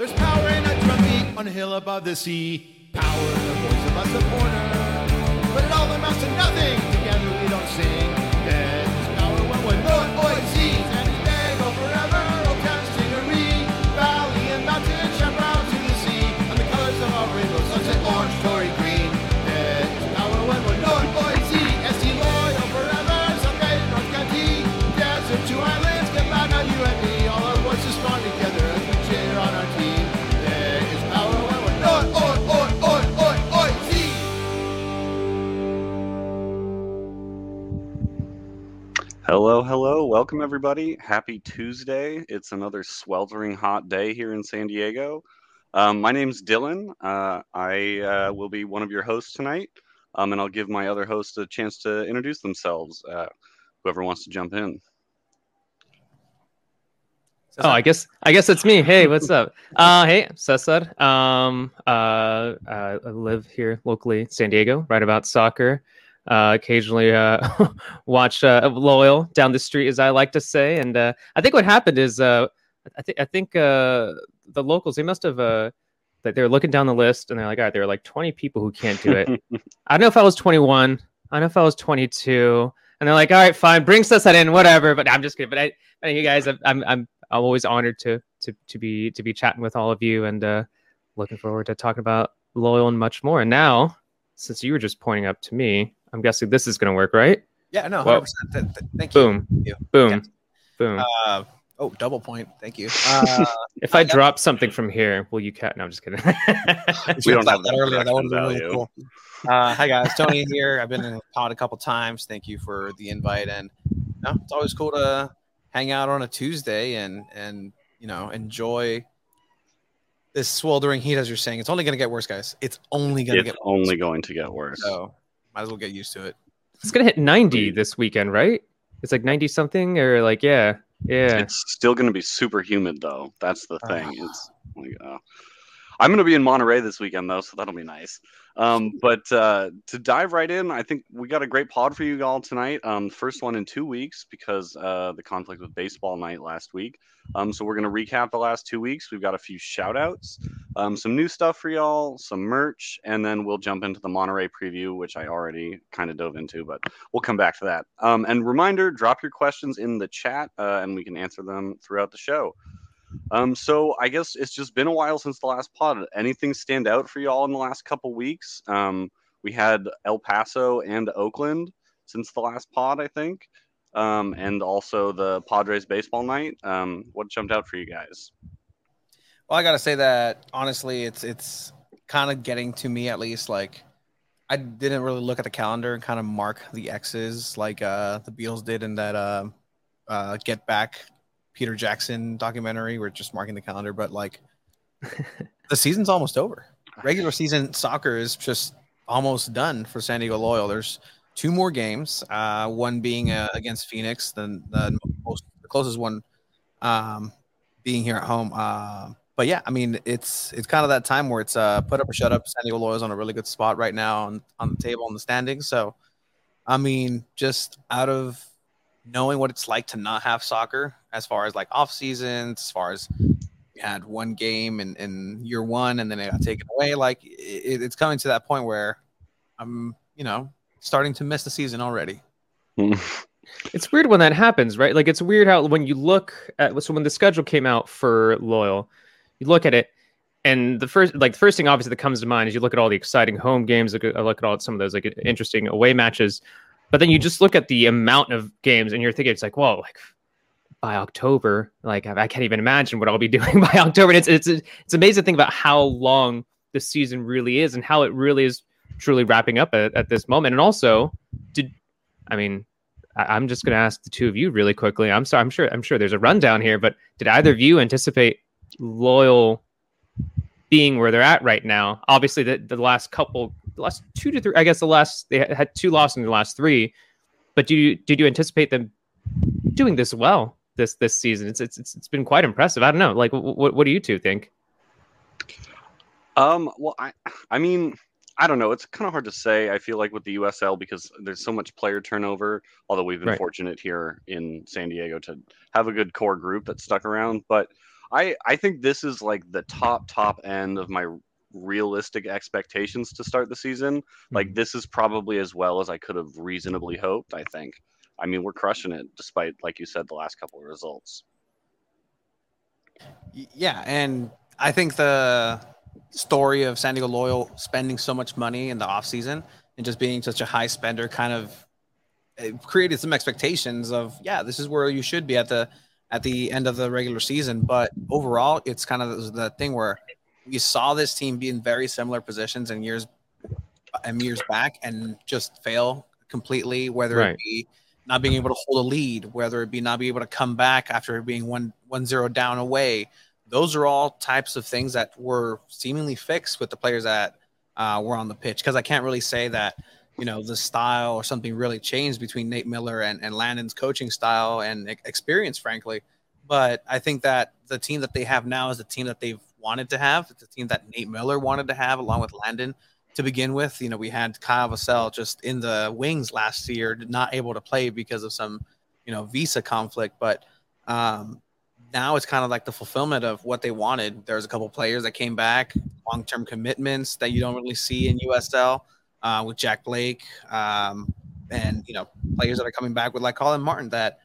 There's power in a drumbeat on a hill above the sea. Power in the voice of a supporter. But it all amounts to nothing. Together we don't sing. Hello, hello. Welcome, everybody. Happy Tuesday. It's another sweltering hot day here in San Diego. Um, my name's Dylan. Uh, I uh, will be one of your hosts tonight, um, and I'll give my other hosts a chance to introduce themselves. Uh, whoever wants to jump in. Oh, I guess I guess it's me. Hey, what's up? Uh, hey, Cesar. Um, uh, I live here locally, San Diego, right about soccer. Uh, occasionally, uh, watch uh, Loyal down the street, as I like to say. And uh, I think what happened is, uh, I think I think uh, the locals they must have uh, that they were looking down the list and they're like, all right, there are like 20 people who can't do it. I don't know if I was 21. I don't know if I was 22. And they're like, all right, fine, bring Cesar in, whatever. But I'm just kidding. But I, I you guys, I'm, I'm, I'm I'm always honored to to to be to be chatting with all of you and uh, looking forward to talking about loyal and much more. And now, since you were just pointing up to me, I'm guessing this is going to work, right? Yeah, no, Well, 100%. Th- th- thank you. Boom, Thank you. boom, Yeah. boom. Uh, oh, double point. Thank you. Uh, if I I got- drop something from here, will you cat? No, I'm just kidding. We don't have that that earlier. That would production be really value. cool. Uh, hi guys, Tony here. I've been in the pod a couple times. Thank you for the invite, and no, it's always cool to hang out on a Tuesday and and you know enjoy this sweltering heat. As you're saying, it's only going to get worse, guys. It's only going to It's get only going to get worse. so. Might as well get used to it. it's going to hit 90 this weekend, right? It's like 90 something, or like yeah, yeah. It's still going to be super humid, though. That's the thing. Ah. It's like, uh, I'm going to be in Monterey this weekend, though, so that'll be nice. Um, but uh, to dive right in, I think we got a great pod for you all tonight. Um, first one in two weeks because uh, the conflict with baseball night last week. Um, so we're going to recap the last two weeks. We've got a few shout outs, um, some new stuff for y'all, some merch, and then we'll jump into the Monterey preview, which I already kind of dove into, but we'll come back to that. Um, and reminder drop your questions in the chat uh, and we can answer them throughout the show. Um, so I guess it's just been a while since the last pod. Anything stand out for y'all in the last couple weeks? Um, we had El Paso and Oakland since the last pod, I think, um, and also the Padres baseball night. Um, what jumped out for you guys? Well, I gotta say that honestly, it's it's kind of getting to me at least. Like, I didn't really look at the calendar and kind of mark the X's like uh, the Beatles did in that uh, uh, Get Back Peter Jackson documentary. We're just marking the calendar, but like, the season's almost over. Regular season soccer is just almost done for San Diego Loyal. There's two more games. Uh, one being uh, against Phoenix, then the most the closest one um, being here at home. Uh, but yeah, I mean, it's it's kind of that time where it's uh, put up or shut up. San Diego Loyal's on a really good spot right now on, on the table on the standings. So, I mean, just out of knowing what it's like to not have soccer, as far as like off seasons, as far as had one game in, in year one and then it got taken away, like it, it's coming to that point where I'm, you know, starting to miss the season already. it's weird when that happens, right? Like it's weird how when you look at so when the schedule came out for Loyal, you look at it, and the first like the first thing obviously that comes to mind is you look at all the exciting home games, look at, look at all some of those like interesting away matches, but then you just look at the amount of games and you're thinking it's like whoa, like by October, like I can't even imagine what I'll be doing by October. And it's it's it's amazing to think about how long the season really is and how it really is truly wrapping up at, at this moment. And also, did I mean I- I'm just going to ask the two of you really quickly. I'm sorry. I'm sure. I'm sure there's a rundown here, but did either of you anticipate loyal being where they're at right now? Obviously, the, the last couple, the last two to three. I guess the last they had two losses in the last three. But do you did you anticipate them doing this well this this season? It's it's it's, it's been quite impressive. I don't know. Like, what what do you two think? Um, well, I, I mean, I don't know. It's kind of hard to say. I feel like with the USL because there's so much player turnover. Although we've been Right. fortunate here in San Diego to have a good core group that stuck around, but I I think this is like the top top end of my realistic expectations to start the season. Like Mhm. this is probably as well as I could have reasonably hoped. I think. I mean, we're crushing it despite, like you said, the last couple of results. Yeah, and I think the story of San Diego Loyal spending so much money in the offseason and just being such a high spender kind of it created some expectations of yeah, this is where you should be at the at the end of the regular season. But overall, it's kind of the thing where we saw this team be in very similar positions in years and years back and just fail completely, whether Right. it be not being able to hold a lead, whether it be not being able to come back after being one one zero down away. Those are all types of things that were seemingly fixed with the players that uh, were on the pitch. Because I can't really say that you know the style or something really changed between Nate Miller and, and Landon's coaching style and experience, frankly. But I think that the team that they have now is the team that they've wanted to have. It's the team that Nate Miller wanted to have along with Landon to begin with. You know, we had Kyle Vassell just in the wings last year, not able to play because of some, you know, visa conflict. But um, now it's kind of like the fulfillment of what they wanted. There's a couple players that came back, long term commitments that you don't really see in USL uh, with Jack Blake, um, and you know, players that are coming back with like Colin Martin that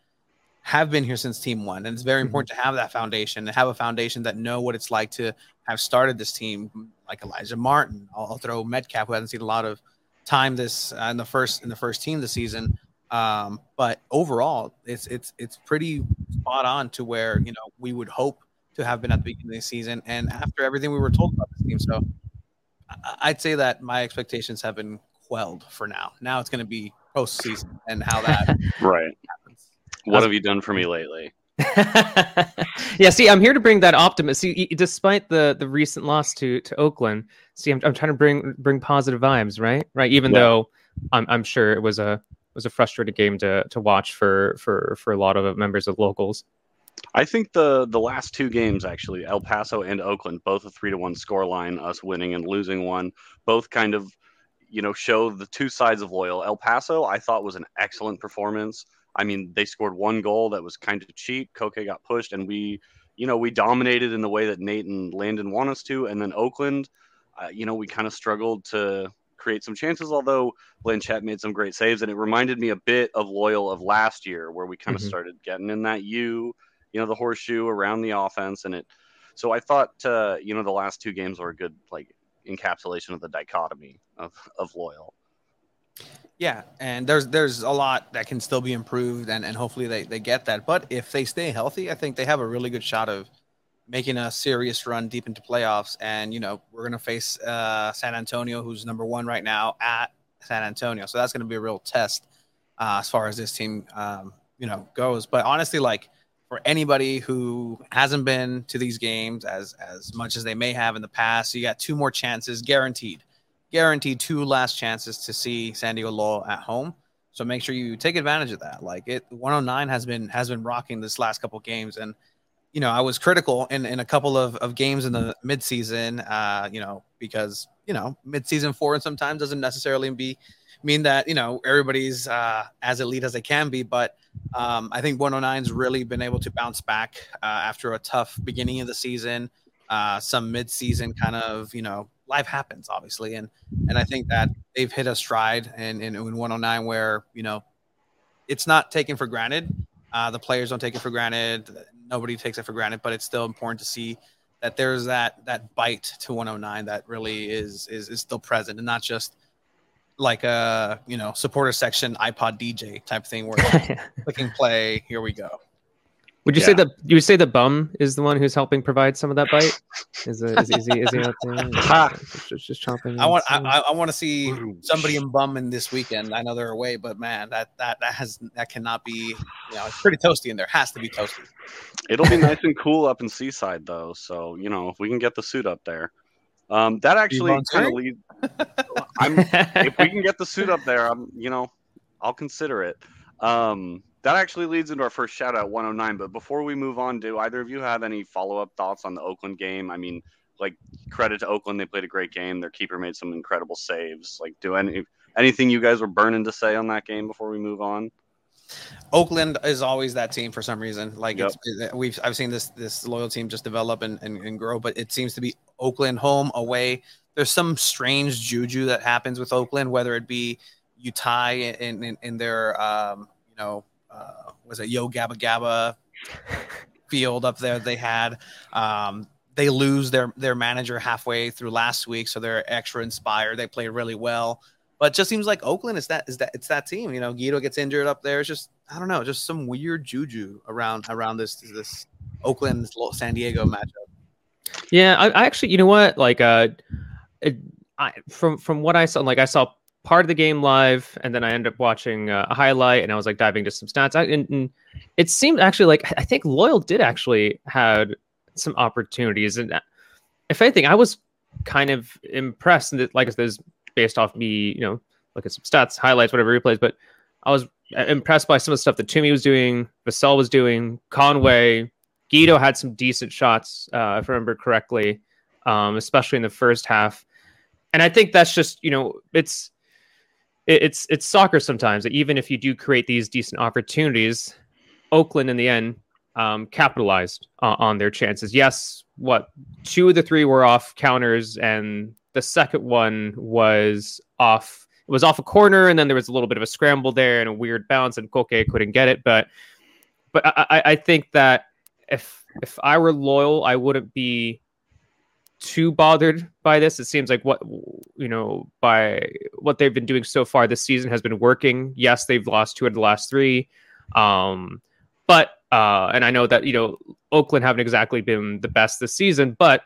have been here since team one. And it's very Mhm. important to have that foundation, to have a foundation that know what it's like to have started this team, like Elijah Martin. I'll, I'll throw Metcalf, who hasn't seen a lot of time this uh, in the first in the first team this season. Um, but overall, it's it's it's pretty spot on to where you know we would hope to have been at the beginning of the season, and after everything we were told about this team. So I- I'd say that my expectations have been quelled for now. Now it's going to be postseason and how that Right. happens. What have you done for me lately? yeah, see, I'm here to bring that optimism. See, despite the the recent loss to to Oakland, see, I'm, I'm trying to bring bring positive vibes, right? Right. Even Yeah. though I'm I'm sure it was a was a frustrating game to to watch for for for a lot of members of locals. I think the the last two games actually, El Paso and Oakland, both a three to one score line, us winning and losing one, both kind of, you know, show the two sides of loyal. El Paso, I thought was an excellent performance. I mean, they scored one goal that was kind of cheap. Koke got pushed, and we, you know, we dominated in the way that Nate and Landon want us to. And then Oakland, uh, you know, we kind of struggled to create some chances. Although Blanchett made some great saves, and it reminded me a bit of loyal of last year, where we kind of Mhm. started getting in that U you know the horseshoe around the offense and it so i thought uh, you know the last two games were a good like encapsulation of the dichotomy of of loyal Yeah, and there's there's a lot that can still be improved, and, and hopefully they, they get that. But if they stay healthy, I think they have a really good shot of making a serious run deep into playoffs. And you know we're gonna face uh, San Antonio, who's number one right now at San Antonio, so that's gonna be a real test uh, as far as this team um, you know goes. But honestly, like for anybody who hasn't been to these games as as much as they may have in the past, you got two more chances guaranteed guaranteed two last chances to see San Diego Loyal at home. So make sure you take advantage of that. Like it 109 has been has been rocking this last couple games. And you know, I was critical in, in a couple of, of games in the midseason, uh, you know, because you know, midseason four and sometimes doesn't necessarily be mean that, you know, everybody's uh as elite as they can be. But um, I think 109's really been able to bounce back uh, after a tough beginning of the season, uh, some mid-season kind of, you know, life happens obviously, and and I think that they've hit a stride in, in, in 109 where you know it's not taken for granted. Uh, the players don't take it for granted. Nobody takes it for granted, but it's still important to see that there's that that bite to 109 that really is is, is still present, and not just like a you know supporter section iPod DJ type thing where clicking play. Here we go. Would you say that you would say the bum is the one who's helping provide some of that bite? Is, it, is, is he is he out there Ha. just, just, just chomping? I want I, I, I want to see somebody in bum in this weekend. I know they're away, but man, that that that has that cannot be. You know, it's pretty toasty in there. Has to be toasty. it'll be nice and cool up in seaside though so you know if we can get the suit up there um that actually kind of leads i'm if we can get the suit up there, I'm you know, I'll consider it. Um, that actually leads into our first shout out 109. But before we move on, do either of you have any follow up thoughts on the Oakland game? I mean, like credit to Oakland, they played a great game. Their keeper made some incredible saves. Like, do any anything you guys were burning to say on that game before we move on? Oakland is always that team for some reason. Like Yep. it's, we've I've seen this this loyal team just develop and, and, and grow, but it seems to be Oakland home away. There's some strange juju that happens with Oakland, whether it be you tie in in, in their um, you know uh, was it Yo Gabba Gabba field up there they had. Um, they lose their their manager halfway through last week, so they're extra inspired. They played really well, but just seems like Oakland is that is that it's that team. You know, Guido gets injured up there. It's just I don't know, just some weird juju around around this this Oakland San Diego matchup. Yeah, I, I actually, you know what? Like, uh, it, I from from what I saw, like I saw part of the game live, and then I ended up watching uh, a highlight, and I was like diving into some stats. I, and, and it seemed actually like I think Loyal did actually had some opportunities, and uh, if anything, I was kind of impressed. And like this is based off me, you know, look at some stats, highlights, whatever replays, but I was uh, impressed by some of the stuff that Tumi was doing, Vassell was doing, Conway, Guido had some decent shots, uh, if I remember correctly, um, especially in the first half. And I think that's just you know it's it, it's it's soccer sometimes. Even if you do create these decent opportunities, Oakland in the end um, capitalized on, on their chances. Yes, what two of the three were off counters, and the second one was off. It was off a corner, and then there was a little bit of a scramble there and a weird bounce, and Koke couldn't get it. But but I- I think that if if I were loyal, I wouldn't be too bothered by this. It seems like what you know by what they've been doing so far this season has been working. Yes, they've lost two of the last three, um, but uh, and I know that you know Oakland haven't exactly been the best this season, but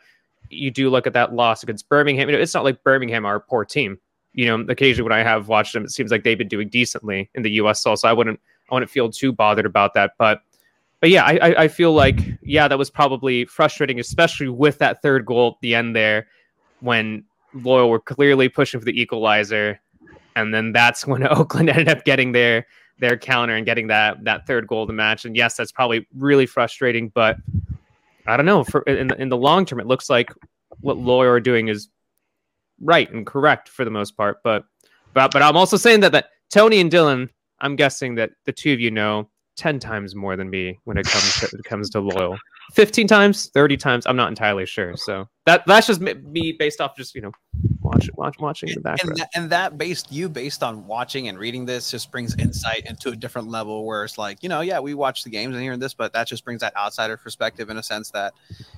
you do look at that loss against Birmingham. You know, it's not like Birmingham are a poor team. You know, occasionally when I have watched them, it seems like they've been doing decently in the USL. So I wouldn't I wouldn't feel too bothered about that. But but yeah, I, I feel like yeah, that was probably frustrating, especially with that third goal at the end there, when Loyal were clearly pushing for the equalizer, and then that's when Oakland ended up getting their their counter and getting that that third goal of the match. And yes, that's probably really frustrating, but I don't know. For in the, in the long term, it looks like what Loyal are doing is right and correct for the most part. But but but I'm also saying that that Tony and Dylan, I'm guessing that the two of you know ten times more than me when it comes to it comes to loyal. Fifteen times, thirty times, I'm not entirely sure. So that that's just me- based off just you know watch, watch watching the and that, and that based you based on watching and reading this just brings insight into a different level where it's like you know yeah we watch the games and hearing this but that just brings that outsider perspective in a sense that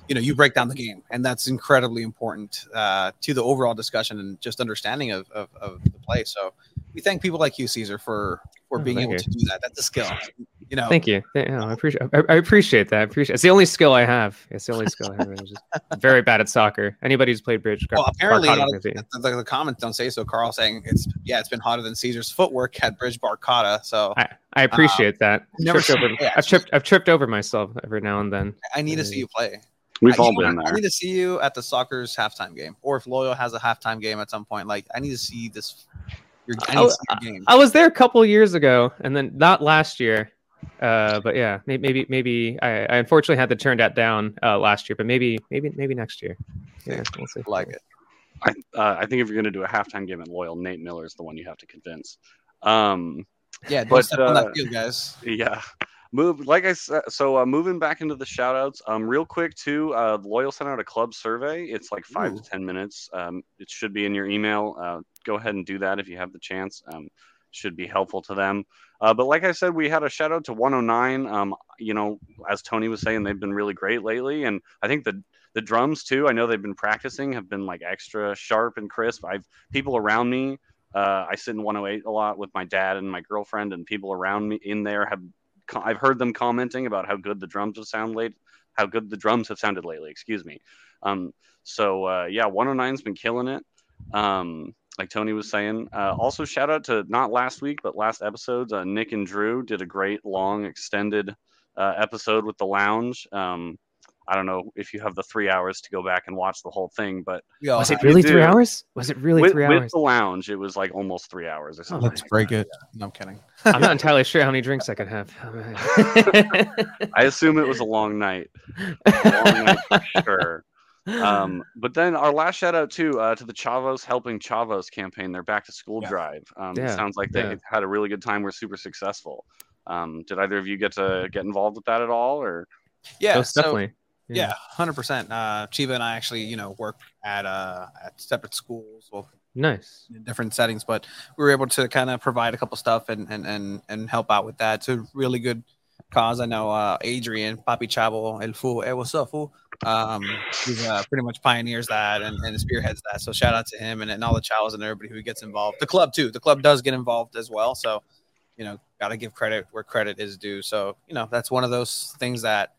you know you break down the game and that's incredibly important uh, to the overall discussion and just understanding of, of, of the play so we thank people like you Cesar for for Oh, being able you. to do that that's a skill you know Thank you. Yeah, I appreciate. I, I appreciate that. I appreciate. It's the only skill I have. It's the only skill I have. I'm just very bad at soccer. Anybody who's played bridge, well, apparently, Barcata not- can the, the, the comments don't say so. Carl saying it's yeah, it's been hotter than Cesar's footwork at Bridge Barcata. So I, I uh, appreciate that. never Tripped over, yeah. I've tripped. I've tripped over myself every now and then. I need to uh, see you play. We've I, all you know been what? I need to see you at the soccer's halftime game, or if Loyal has a halftime game at some point. Like I need to see this. Your, I need your game. I was there a couple years ago, and then not last year. Uh, but yeah, may- maybe maybe I, I unfortunately had to turn that down uh, last year, but maybe maybe maybe next year. Yeah, we'll see. like it. I, uh, I think if you're going to do a halftime game at Loyal, Nate Miller is the one you have to convince. Um, Yeah, But, step on uh, that field, guys. yeah. Move like I said. So uh, moving back into the shout outs, um, real quick too. Uh, Loyal sent out a club survey. It's like five Ooh. to ten minutes. Um, it should be in your email. Uh, go ahead and do that if you have the chance. Um, should be helpful to them. Uh, but like I said, we had a shout out to 109. Um, you know, as Tony was saying, they've been really great lately, and I think the the drums too. I know they've been practicing, have been like extra sharp and crisp. I've people around me. Uh, I sit in 108 a lot with my dad and my girlfriend, and people around me in there have. I've heard them commenting about how good the drums have sound late, how good the drums have sounded lately. Excuse me. Um, so uh, yeah, 109's been killing it. Um, like Tony was saying. Uh, also, shout out to not last week, but last episodes. Uh, Nick and Drew did a great, long, extended uh, episode with the lounge. Um, I don't know if you have the three hours to go back and watch the whole thing, but We all Was it really do. three hours? Was it really with, three with hours? the lounge, it was like almost three hours or something. Let's like break that. it. No, I'm kidding. I'm not entirely sure how many drinks I could have. I assume it was a long night. Long night for sure. Um, but then our last shout out too uh, to the Chavos Helping Chavos campaign, their back to school Yeah. drive. Um, Yeah, It sounds like they yeah. had a really good time. We're super successful. Um, did either of you get to get involved with that at all, or Yeah, Most so- definitely. Yeah, hundred percent. Uh, Chiva and I actually, you know, work at uh at separate schools, well, Nice. in different settings, but we were able to kind of provide a couple stuff and and and and help out with that. It's a really good cause. I know uh Adrian Papi Chavo El Fu, hey, what's up, fool? Um, he's uh, pretty much pioneers that and, and spearheads that. So shout out to him and, and all the Chavos and everybody who gets involved. The club too. The club does get involved as well. So you know, got to give credit where credit is due. So you know, that's one of those things that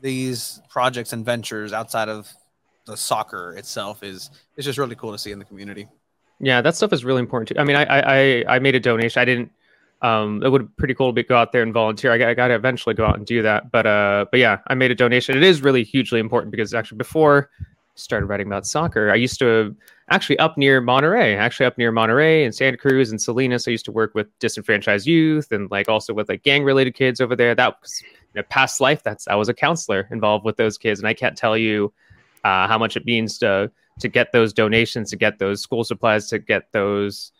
these projects and ventures outside of the soccer itself is it's just really cool to see in the community. Yeah, that stuff is really important too. I mean, I I- I made a donation. I didn't. Um, it would be pretty cool to go out there and volunteer. I, got- I got to eventually go out and do that. But uh, but yeah, I made a donation. It is really hugely important because actually before I started writing about soccer, I used to actually up near Monterey, actually up near Monterey and Santa Cruz and Salinas. I used to work with disenfranchised youth and like also with like gang related kids over there. That was you know, past life. That's I was a counselor involved with those kids, and I can't tell you uh, how much it means to to get those donations, to get those school supplies, to get those.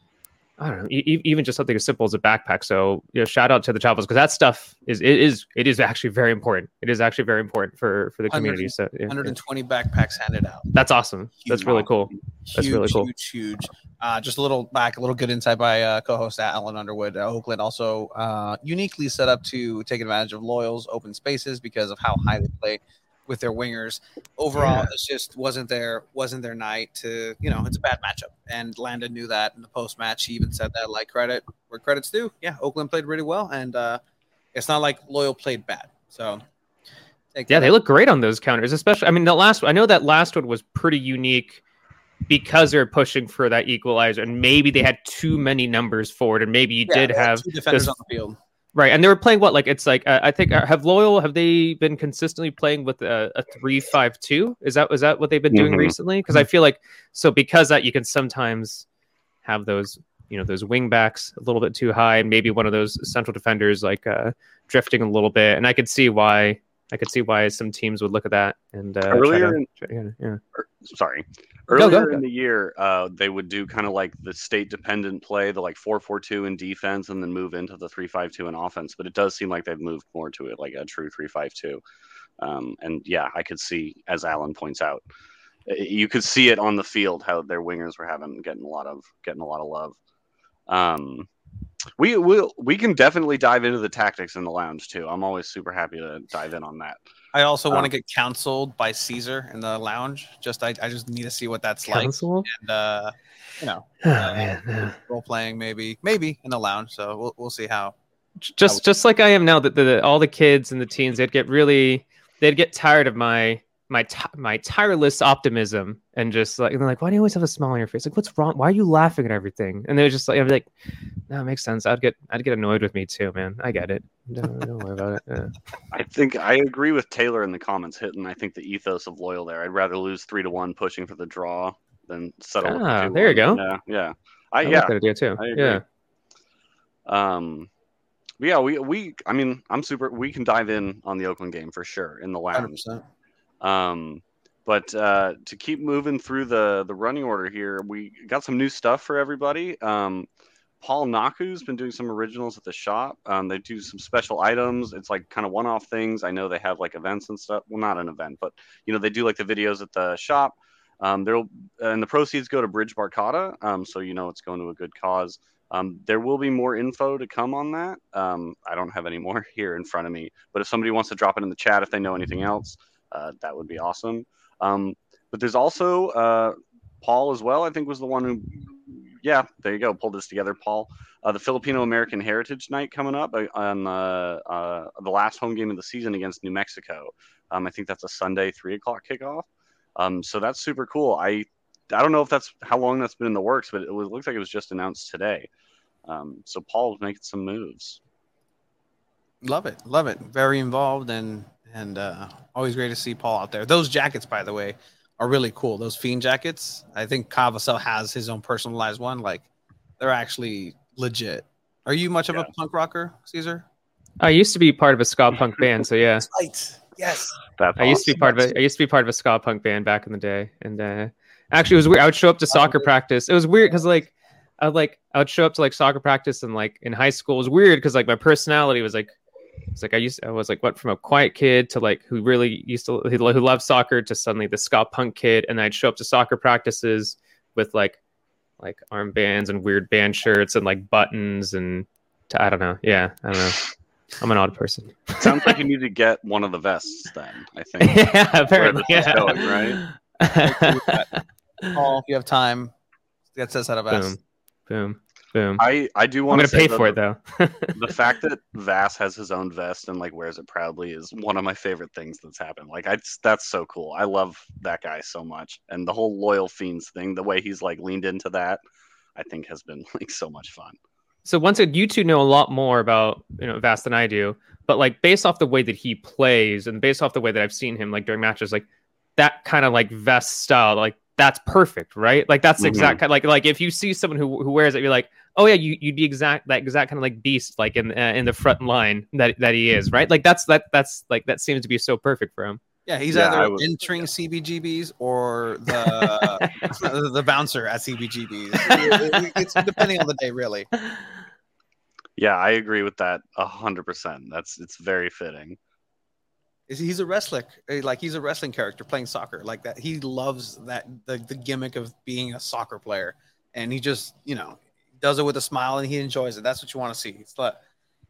I don't know, e- even just something as simple as a backpack. So, you know, shout out to the Chavos because that stuff is it is it is actually very important. It is actually very important for for the community. So, yeah, yeah. 120 backpacks handed out. that's awesome. That's really cool. That's huge, really cool. Huge, huge. Uh, just a little back, a little good insight by uh, co-host Alan Underwood. Uh, Oakland also uh, uniquely set up to take advantage of Loyal's open spaces because of how high they play with their wingers. Overall, Yeah. it just wasn't their wasn't their night to you know it's a bad matchup. And Landon knew that in the post match. He even said that like credit where credit's due. Yeah, Oakland played really well, and uh, it's not like Loyal played bad. So Yeah, they look great on those counters, especially. I mean, the last I know that last one was pretty unique because they're pushing for that equalizer, and maybe they had too many numbers forward, and maybe you Yeah, did have two defenders this- on the field. Right, and they were playing what like it's like uh, I think uh, have loyal have they been consistently playing with a, a three five two? Is that is that what they've been doing Mhm. recently? Because I feel like so because that you can sometimes have those you know those wing backs a little bit too high, and maybe one of those central defenders like uh, drifting a little bit, and I could see why. I could see why some teams would look at that and uh, Earlier to- in- yeah, yeah. or- sorry, Go, go, earlier in the year, uh, they would do kind of like the state dependent play, the like four four two in defense, and then move into the three five two in offense. But it does seem like they've moved more to it, like a true three five two. Um, and yeah, I could see, as Alan points out, you could see it on the field how their wingers were having getting a lot of getting a lot of love. Um, we will we can definitely dive into the tactics in the lounge too. I'm always super happy to dive in on that. I also want Um, to get counseled by Cesar in the lounge. Just I, I just need to see what that's Council? like, and uh, you know, Oh, uh, man, yeah. role playing maybe, maybe in the lounge. So we'll we'll see how. just just like I am now that the, the all the kids and the teens they'd get really they'd get tired of my my ti my tireless optimism and just like and they're like why do you always have a smile on your face like what's wrong why are you laughing at everything and they're just like I'm like no it makes sense I'd get I'd get annoyed with me too man I get it don't, don't worry about it yeah. I think I agree with Taylor in the comments hitting. I think the ethos of loyal there. I'd rather lose three to one pushing for the draw than settle. Ah, 2-1. there you go. Yeah, yeah. I, I, like yeah. that idea too I agree. yeah Um, yeah, we we. I mean, I'm super. We can dive in on the Oakland game for sure in the lounge. Um, but uh, to keep moving through the the running order here, we got some new stuff for everybody. Um, Paul Naku's been doing some originals at the shop. Um, they do some special items. It's like kind of one off things. I know they have like events and stuff. Well, not an event, but you know they do like the videos at the shop. Um, there'll and the proceeds go to Bridge Barcata. Um, so you know it's going to a good cause. Um, there will be more info to come on that. Um, I don't have any more here in front of me, but if somebody wants to drop it in the chat if they know anything else, uh, that would be awesome. Um, but there's also uh, Paul as well. I think was the one who, yeah, there you go, pulled this together. Paul, uh, the Filipino American Heritage Night coming up uh, on uh, uh, the last home game of the season against New Mexico. Um, I think that's a Sunday three o'clock kickoff. Um, so that's super cool. I I don't know if that's how long that's been in the works, but it was, looks like it was just announced today. Um, so Paul's making some moves. Love it, love it. Very involved and and uh, always great to see Paul out there. Those jackets, by the way, are really cool. Those fiend jackets. I think Cavasel has his own personalized one. Like they're actually legit. Are you much of a punk rocker, Cesar? I used to be part of a ska punk band so yeah Right. Yes. That's I used to be part of a I used to be part of a ska punk band back in the day, and uh, actually it was weird. I would show up to soccer practice. It was weird because like I would like I would show up to like soccer practice and like in high school it was weird because like my personality was like it's like I used I was like went from a quiet kid to like who really used to who who loved soccer to suddenly the ska punk kid and I'd show up to soccer practices with like like armbands and weird band shirts and like buttons and I don't know yeah I don't know I'm an odd person Sounds like you need to get one of the vests then. I think. yeah apparently this is yeah. going, right? Paul, if you have time, get us out of us. boom boom boom I I do want gonna pay for it though the fact that Vass has his own vest and like wears it proudly is one of my favorite things that's happened. Like I that's so cool. I love that guy so much. And the whole loyal fiends thing, the way he's like leaned into that, I think has been like so much fun. So once again, you two know a lot more about you know Vass than I do, but like based off the way that he plays and based off the way that I've seen him like during matches, like that kind of like vest style, like that's perfect, right? Like that's the Mhm. exact kind like like if you see someone who, who wears it, you're like, oh yeah, you you'd be exact that exact kind of like beast like in uh, in the front line that that he is, right? Like that's that that's like that seems to be so perfect for him. Yeah, he's Yeah, either was- entering CBGBs or the the bouncer at CBGBs. It- it- it's depending on the day, really. Yeah, I agree with that a hundred percent. That's it's very fitting. Is he's a wrestler, eh, like he's a wrestling character playing soccer, like that. He loves that the, the gimmick of being a soccer player, and he just you know does it with a smile and he enjoys it. That's what you want to see. It's like,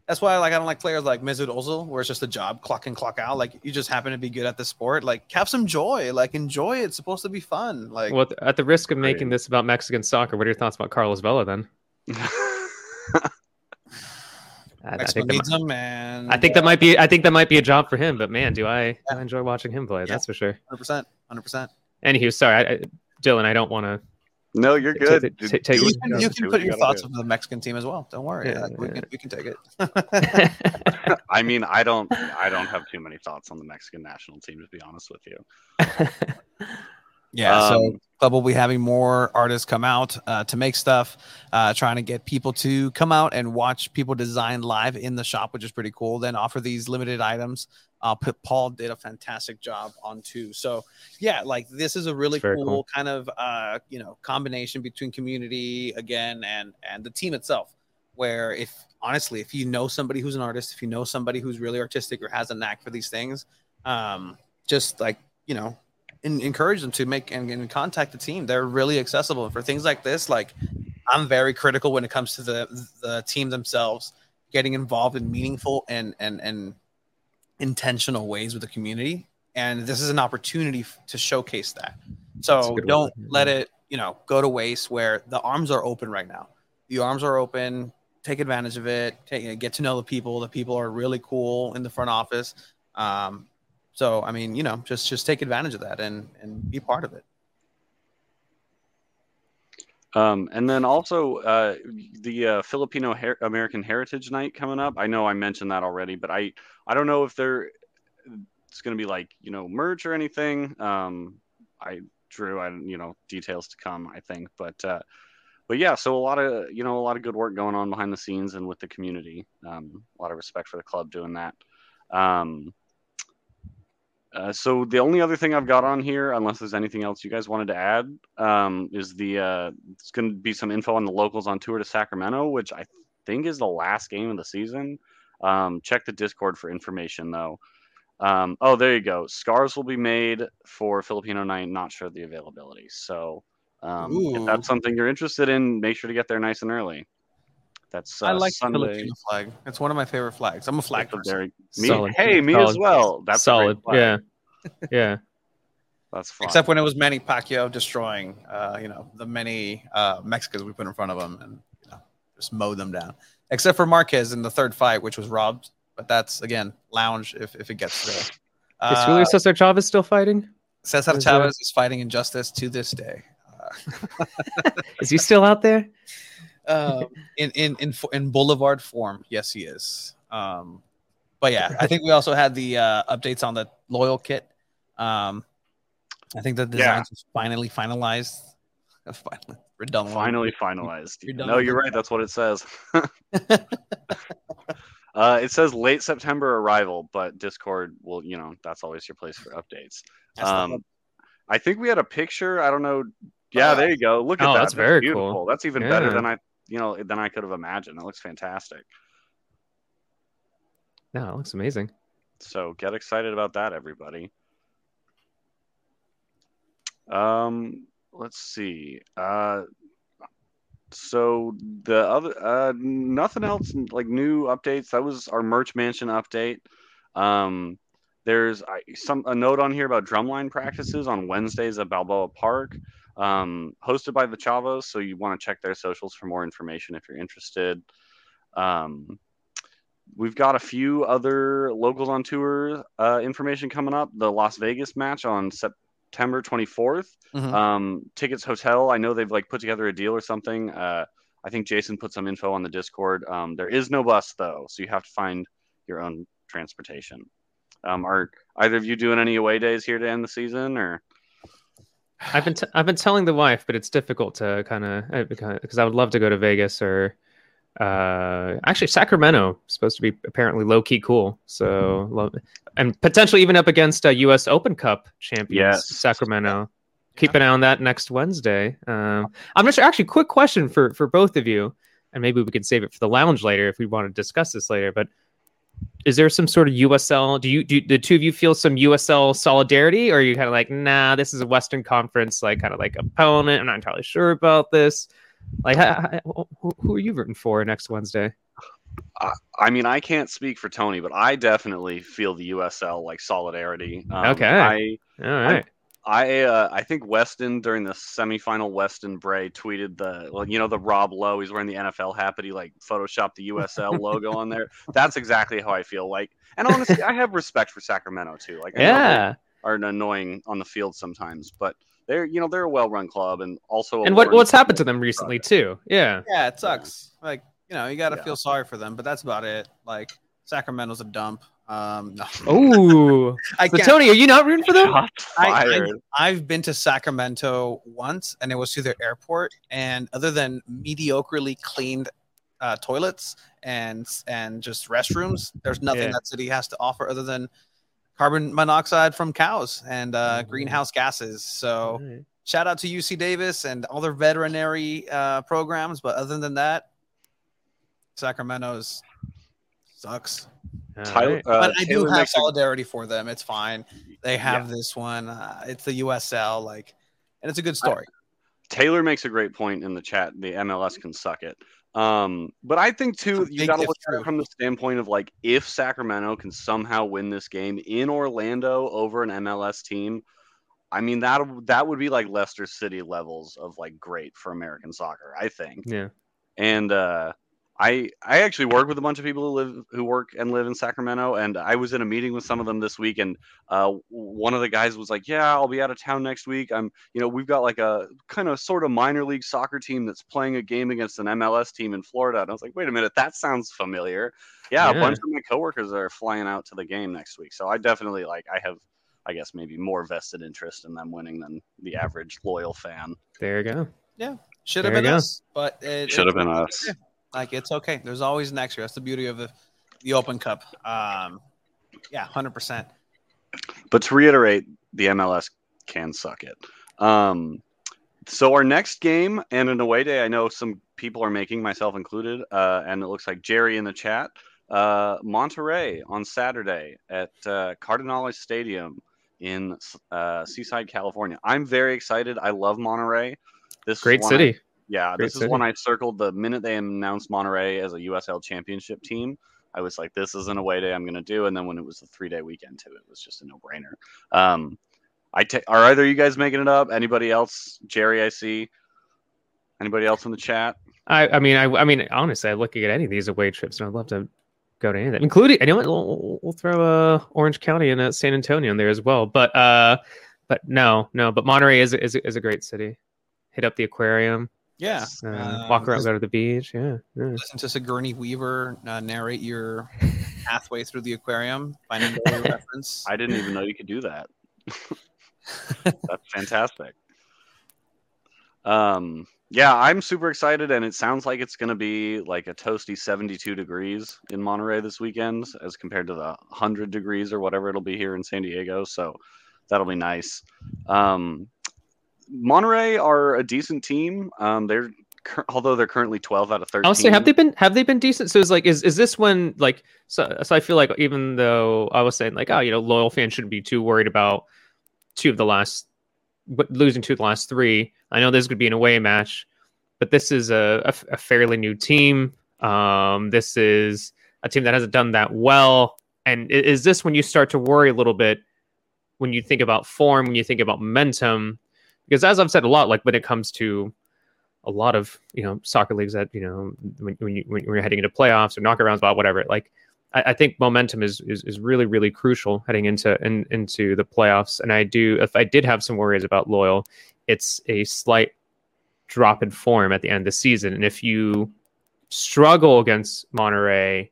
that's why like I don't like players like Mesut Ozil, where it's just a job, clock in, clock out. Like you just happen to be good at the sport. Like have some joy, like enjoy it. It's supposed to be fun. Like Well, at the risk of making this about Mexican soccer, what are your thoughts about Carlos Vela then? I, I think that needs might, man. I think that might be I think that might be a job for him, but man, do I, I enjoy watching him play. Yeah. That's for sure. hundred percent, hundred percent. Anywho, sorry, I, I, Dylan, I don't want to. No, you're Take- good. take- take- take- You can, you can put your gotta thoughts on the Mexican team as well. Don't worry, Yeah, like, we can we can take it. I mean, I don't I don't have too many thoughts on the Mexican national team to be honest with you. Yeah, so Um, club will be having more artists come out uh, to make stuff, uh, trying to get people to come out and watch people design live in the shop, which is pretty cool. Then offer these limited items. Uh, Paul did a fantastic job on too. So yeah, like this is a really cool, cool. kind of uh, you know combination between community again and and the team itself. Where if honestly, if you know somebody who's an artist, if you know somebody who's really artistic or has a knack for these things, um, just like you know en- encourage them to make and, and contact the team. They're really accessible And for things like this. Like I'm very critical when it comes to the the team themselves getting involved in meaningful and and and intentional ways with the community. And this is an opportunity f- to showcase that. So don't word. let it you know go to waste. Where the arms are open right now. The arms are open. Take advantage of it. Take, get to know the people. The people are really cool in the front office. Um, so I mean, you know, just just take advantage of that and and be part of it. Um, and then also uh, the uh, Filipino Her- American Heritage Night coming up. I know I mentioned that already, but I I don't know if there it's going to be like you know merch or anything. Um, I drew I you know details to come. I think, but uh, but yeah, so a lot of you know a lot of good work going on behind the scenes and with the community. Um, a lot of respect for the club doing that. Um, uh, so the only other thing I've got on here, unless there's anything else you guys wanted to add, um, is the uh, it's going to be some info on the locals on tour to Sacramento, which I think is the last game of the season. Um, check the Discord for information though. Um, oh, there you go. Scars will be made for Filipino night. Not sure of the availability. So um, if that's something you're interested in, make sure to get there nice and early. That's uh, I like the Sunday. Filipino flag. It's one of my favorite flags. I'm a flag That's person. very- me, Solid. hey, me as well. That's solid. flag. Yeah, yeah. That's fun. Except when it was Manny Pacquiao destroying, uh, you know, the many uh, Mexicans we put in front of him and you know just mowed them down. Except for Marquez in the third fight, which was robbed. But that's again lounge if, if it gets there. Is Uh, Julio Cesar Chavez still fighting? Cesar is Chavez is fighting injustice to this day. Uh, Is he still out there? Um, in, in in in Boulevard form, yes, he is. Um, but yeah, I think we also had the uh, updates on the loyal kit. Um, I think the Yeah. designs was finally finalized. Finally, redundant. finally finalized. You're no, you're right. That's what it says. uh, it says late September arrival, but Discord will, you know, that's always your place for updates. Um, I think we had a picture. I don't know. Yeah, Oh. there you go. Look at Oh, that. that's very cool. beautiful. That's even better than I, you know, than I could have imagined. It looks fantastic. Yeah, it looks amazing. So get excited about that, everybody. Um, let's see. Uh, so the other, uh, nothing else like new updates. That was our merch mansion update. Um, there's I, some a note on here about drumline practices on Wednesdays at Balboa Park, um, hosted by the Chavos. So you want to check their socials for more information if you're interested. Um, we've got a few other locals on tour uh, information coming up. The Las Vegas match on September 24th. Mhm. Um, tickets hotel. I know they've like put together a deal or something. Uh, I think Jason put some info on the Discord. Um, there is no bus though, so you have to find your own transportation. Um, are either of you doing any away days here to end the season, or I've been t- I've been telling the wife, but it's difficult to kind of because I would love to go to Vegas or uh actually Sacramento is supposed to be apparently low key cool. So love and potentially even up against a U.S. Open Cup champions Yes. Sacramento. Keep an eye on that next Wednesday. Um, I'm not sure. Actually, quick question for for both of you, and maybe we can save it for the lounge later if we want to discuss this later. But is there some sort of USL? Do you do the two of you feel some USL solidarity, or are you kind of like, nah, this is a Western Conference like kind of like opponent? I'm not entirely sure about this. Like, ha- who, who are you rooting for next Wednesday? I mean, I can't speak for Tony, but I definitely feel the USL like solidarity. Um, Okay. I All right. I uh, I think Weston during the semifinal Weston Bray tweeted the well, you know the Rob Lowe he's wearing the NFL hat but he like photoshopped the USL logo on there. That's exactly how I feel like. And honestly, I have respect for Sacramento too. Like I yeah. are annoying on the field sometimes, but they're you know they're a well-run club and also And what what's happened to them recently project. too? Yeah. Yeah, it sucks. Like you know, you got to Yeah. feel sorry for them, but that's about it. Like Sacramento's a dump. Um, no. Oh, I so. Tony, are you not rooting for them? I, I, I've been to Sacramento once, and it was to their airport. And other than mediocrely cleaned uh, toilets and and just restrooms, there's nothing Yeah. that city has to offer other than carbon monoxide from cows and uh, Mhm. greenhouse gases. So All right. shout out to UC Davis and all their veterinary uh, programs. But other than that, Sacramento's sucks. All Tyler, right. uh, but I do have makes a- solidarity for them. It's fine. They have this one. Uh, it's the USL, like, and it's a good story. Taylor makes a great point in the chat. The MLS can suck it. Um, but I think too, you got to look at it from the standpoint of like if Sacramento can somehow win this game in Orlando over an MLS team. I mean that that would be like Leicester City levels of like great for American soccer. I think. Yeah. and uh, I I actually work with a bunch of people who live who work and live in Sacramento, and I was in a meeting with some of them this week, and uh, one of the guys was like, "Yeah, I'll be out of town next week. I'm, you know, we've got like a kind of sort of minor league soccer team that's playing a game against an MLS team in Florida." And I was like, "Wait a minute, that sounds familiar." Yeah, a bunch of my coworkers are flying out to the game next week, so I definitely like I have. I guess maybe more vested interest in them winning than the average loyal fan. There you go. Yeah, should have There been us, but it, Should have been us. yeah, Like it's okay. There's always next year. That's the beauty of the the Open Cup. Um, yeah, hundred percent. But to reiterate, the MLS can suck it. Um, so our next game and an away day, I know some people are making, myself included, uh, and it looks like Jerry in the chat. Uh, Monterey on Saturday at uh, Cardinales Stadium in uh, Seaside, California. I'm very excited. I love Monterey. This is Great I- city. Yeah, Great this is city. one I circled the minute they announced Monterey as a USL championship team. I was like, this is an away day I'm going to do. And then when it was a three day weekend too, it was just a no brainer. Um, I ta- are either you guys making it up? Anybody else? Jerry, I see. Anybody else in the chat? I, I mean, I, I mean, honestly, I look at any of these away trips, and I'd love to go to any of them, including. You know what? We'll, we'll- we'll throw uh, Orange County and uh, San Antonio in there as well. But, uh, but no, no. But Monterey is is, is a great city. Hit up the aquarium, Yeah. uh, Um, walk around, listen- go to the beach. Yeah, yeah. Listen to Sigourney Weaver uh, narrate your pathway through the aquarium, finding the reference. I didn't even know you could do that. That's fantastic. Um, yeah, I'm super excited, and it sounds like it's going to be like a toasty 72 degrees in Monterey this weekend, as compared to the 100 degrees or whatever it'll be here in San Diego. So that'll be nice. Um, Monterey are a decent team. Um, they're although they're currently 12 out of 13. I would say, have they been have they been decent? So it's like, is is this when like so? So I feel like even though I was saying like, oh, you know, loyal fans shouldn't be too worried about two of the last, but losing two of the last three. I know this could be an away match, but this is a, a, a fairly new team. Um, this is a team that hasn't done that well. And is this when you start to worry a little bit when you think about form, when you think about momentum? Because as I've said a lot, like when it comes to a lot of you know soccer leagues that you know when, when you when you're heading into playoffs or knockarounds, about whatever, like I, think momentum is, is is really really crucial heading into in, into the playoffs. And I do if I did have some worries about Loyal, it's a slight drop in form at the end of the season. And if you struggle against Monterey,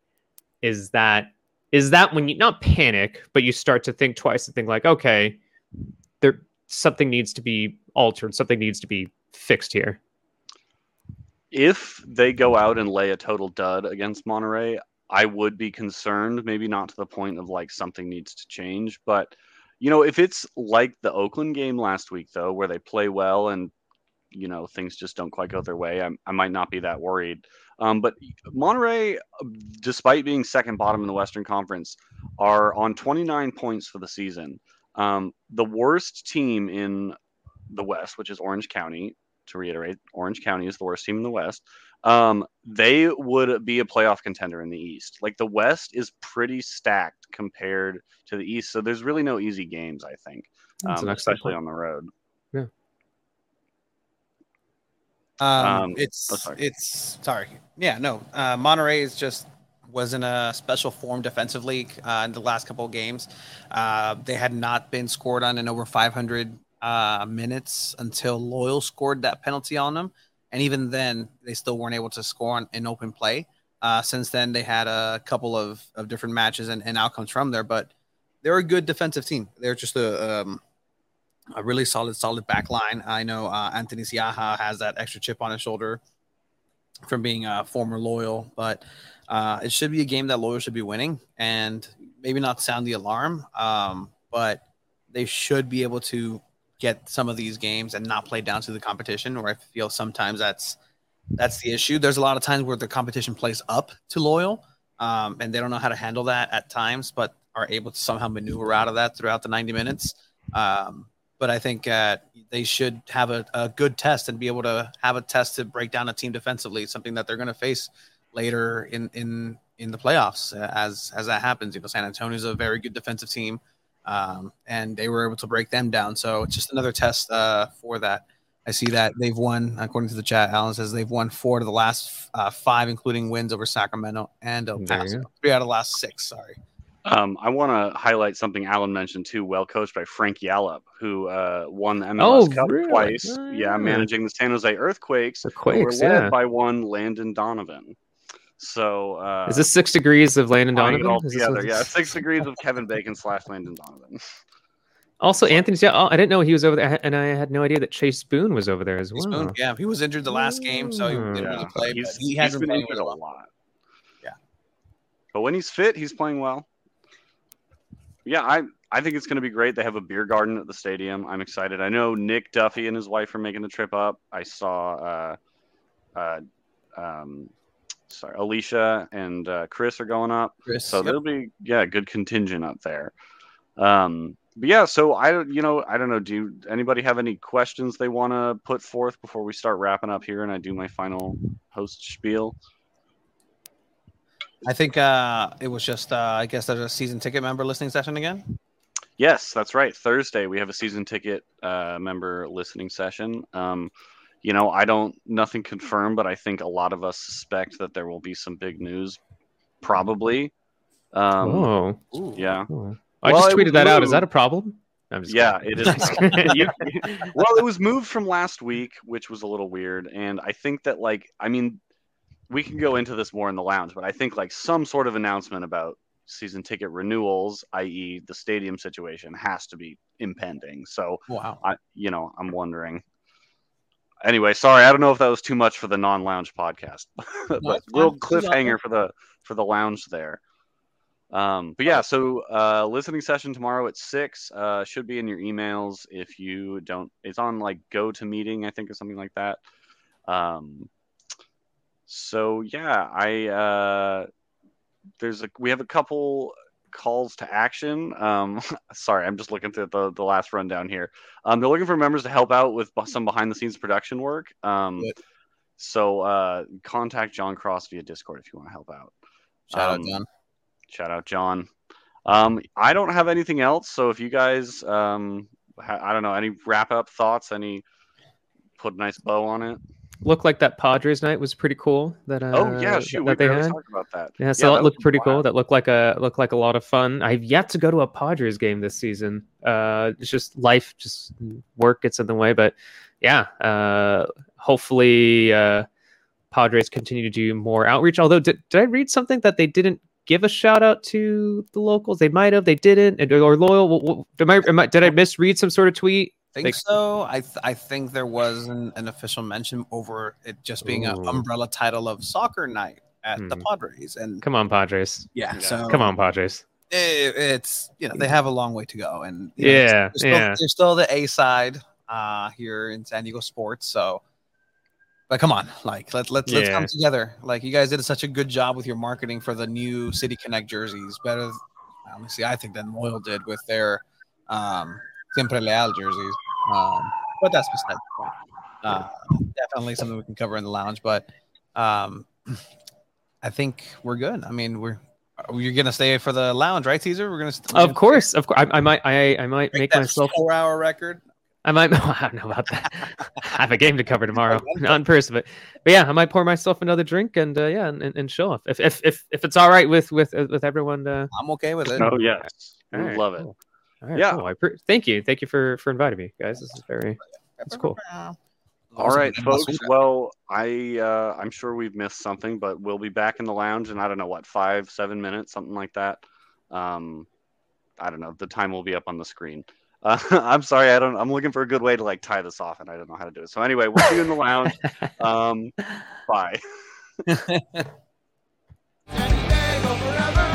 is that is that when you not panic, but you start to think twice and think like, okay, there something needs to be altered, something needs to be fixed here. if they go out and lay a total dud against Monterey, I would be concerned. Maybe not to the point of like something needs to change, but you know, if it's like the Oakland game last week, though, where they play well and you know things just don't quite go their way, I, I might not be that worried. Um, but Monterey, despite being second bottom in the Western Conference, are on 29 points for the season. Um, the worst team in the West, which is Orange County, to reiterate, Orange County is the worst team in the West. Um, they would be a playoff contender in the East. Like the West is pretty stacked compared to the East, so there's really no easy games. I think, That's um, especially on the road. Um, Um, it's oh, sorry. it's sorry. Yeah, no. Uh, Monterey is just was in a special form defensively uh, in the last couple of games. Uh, they had not been scored on in over 500 uh, minutes until Loyal scored that penalty on them, and even then they still weren't able to score on, in open play. Uh, since then, they had a couple of, of different matches and, and outcomes from there, but they're a good defensive team. They're just a um, a really solid, solid back line. I know uh, Anthony Siaha has that extra chip on his shoulder from being a former loyal, but uh, it should be a game that loyal should be winning and maybe not sound the alarm, um, but they should be able to get some of these games and not play down to the competition. Or I feel sometimes that's that's the issue. There's a lot of times where the competition plays up to loyal, um, and they don't know how to handle that at times, but are able to somehow maneuver out of that throughout the 90 minutes. Um, but I think uh, they should have a, a good test and be able to have a test to break down a team defensively, something that they're going to face later in in in the playoffs uh, as as that happens. You know, San Antonio's a very good defensive team, um, and they were able to break them down. So it's just another test uh, for that. I see that they've won, according to the chat. Alan says they've won four of the last uh, five, including wins over Sacramento and El There you Paso. Three out of the last six. Sorry. Um, I want to highlight something Alan mentioned too. Well coached by Frank Yallop, who uh, won the MLS Oh, Cup really? twice. Yeah, yeah. managing the San Jose Earthquakes. The who were led yeah. by one Landon Donovan. So uh, Is this six degrees of Landon Donovan? all Is this together? Yeah, six degrees of Kevin Bacon slash Landon Donovan. Also, Anthony's. Yeah, oh, I didn't know he was over there, and I had no idea that Chase Boone was over there as well. Spoon, yeah, he was injured the last game, so he didn't Yeah. really play. he's, But he he's has been been playing injured a well. lot. Yeah. but when he's fit, he's playing well. Yeah, I I think it's going to be great. They have a beer garden at the stadium. I'm excited. I know Nick Duffy and his wife are making the trip up. I saw, uh, uh, um, sorry, Alicia and uh, Chris are going up. Chris, So yep. there'll be yeah, good contingent up there. Um, but yeah, so I don't, you know, I don't know. Do you, anybody have any questions they want to put forth before we start wrapping up here and I do my final host spiel? I think uh, it was just, uh, I guess there's a season ticket member listening session again. Yes, that's right. Thursday we have a season ticket uh, member listening session. Um, you know, I don't nothing confirmed, but I think a lot of us suspect that there will be some big news, probably. Um, oh, Yeah. oh. I Well, just tweeted that out. Is that a problem? I'm just Yeah, kidding. it is. a. You- well, it was moved from last week, which was a little weird, and I think that like, I mean, we can go into this more in the lounge, but I think like some sort of announcement about season ticket renewals, i.e., the stadium situation, has to be impending. So Wow. I, you know, I'm wondering. Anyway, sorry, I don't know if that was too much for the non-lounge podcast, but it's real fine. It's all cliffhanger for the for the lounge there. Um, but yeah, so uh, listening session tomorrow at six uh, should be in your emails. If you don't, it's on like Go to Meeting, I think, or something like that. Um, so yeah, I uh, there's a we have a couple calls to action. Um, sorry, I'm just looking through the, the last rundown here. Um, they're looking for members to help out with some behind the scenes production work. Um, Good. so uh, contact John Cross via Discord if you want to help out. Shout Um, out, John. Shout out, John. Um, I don't have anything else. So if you guys, um, ha- I don't know, any wrap up thoughts, any put a nice bow on it. Looked like that Padres night was pretty cool. That uh, oh yeah, that- shoot, that, we they had. about that. Yeah, so that that looked pretty wild. cool. That looked like a looked like a lot of fun. I've yet to go to a Padres game this season. Uh, it's just life, just work gets in the way. But yeah, uh, hopefully uh, Padres continue to do more outreach. Although, did, did I read something that they didn't give a shout out to the locals? They might have, they didn't, or loyal. Am I, am I, did I misread some sort of tweet? Think Like- so. I th- I think there was an, an official mention over it just being an umbrella title of soccer night at the Hmm. Padres, and Come on, Padres. yeah, Yeah. so Come on, Padres. it, it's you know they have a long way to go, and you know, Yeah, they're still, yeah. they're still the A side uh, here in San Diego sports. So, but come on, like let let let's come together. Like you guys did such a good job with your marketing for the new City Connect jerseys. Better, honestly, I think than Loyal did with their um, Siempre Leal jerseys. Um, but that's beside the point. Uh, definitely something we can cover in the lounge, but um, I think we're good. I mean, we're you're gonna stay for the lounge, right, Cesar? We're gonna. st- Of gonna course, of course. I, I might, I, I might break make that myself. four-hour record. I might. I don't know about that. I have a game to cover tomorrow, not in person, but but yeah, I might pour myself another drink and uh, yeah, and, and, and show off if, if if if it's all right with with uh, with everyone. Uh, I'm okay with it. Oh yes, all right, love it. Cool. All right, Yeah. cool. I pre- thank you, thank you for for inviting me, guys. This is very That's cool. All right, folks. Well, I uh, I'm sure we've missed something, but we'll be back in the lounge in I don't know what five seven minutes, something like that. Um, I don't know. The time will be up on the screen. Uh, I'm sorry. I don't. I'm looking for a good way to like tie this off, and I don't know how to do it. So anyway, we'll see you in the lounge. Um, bye. Forever.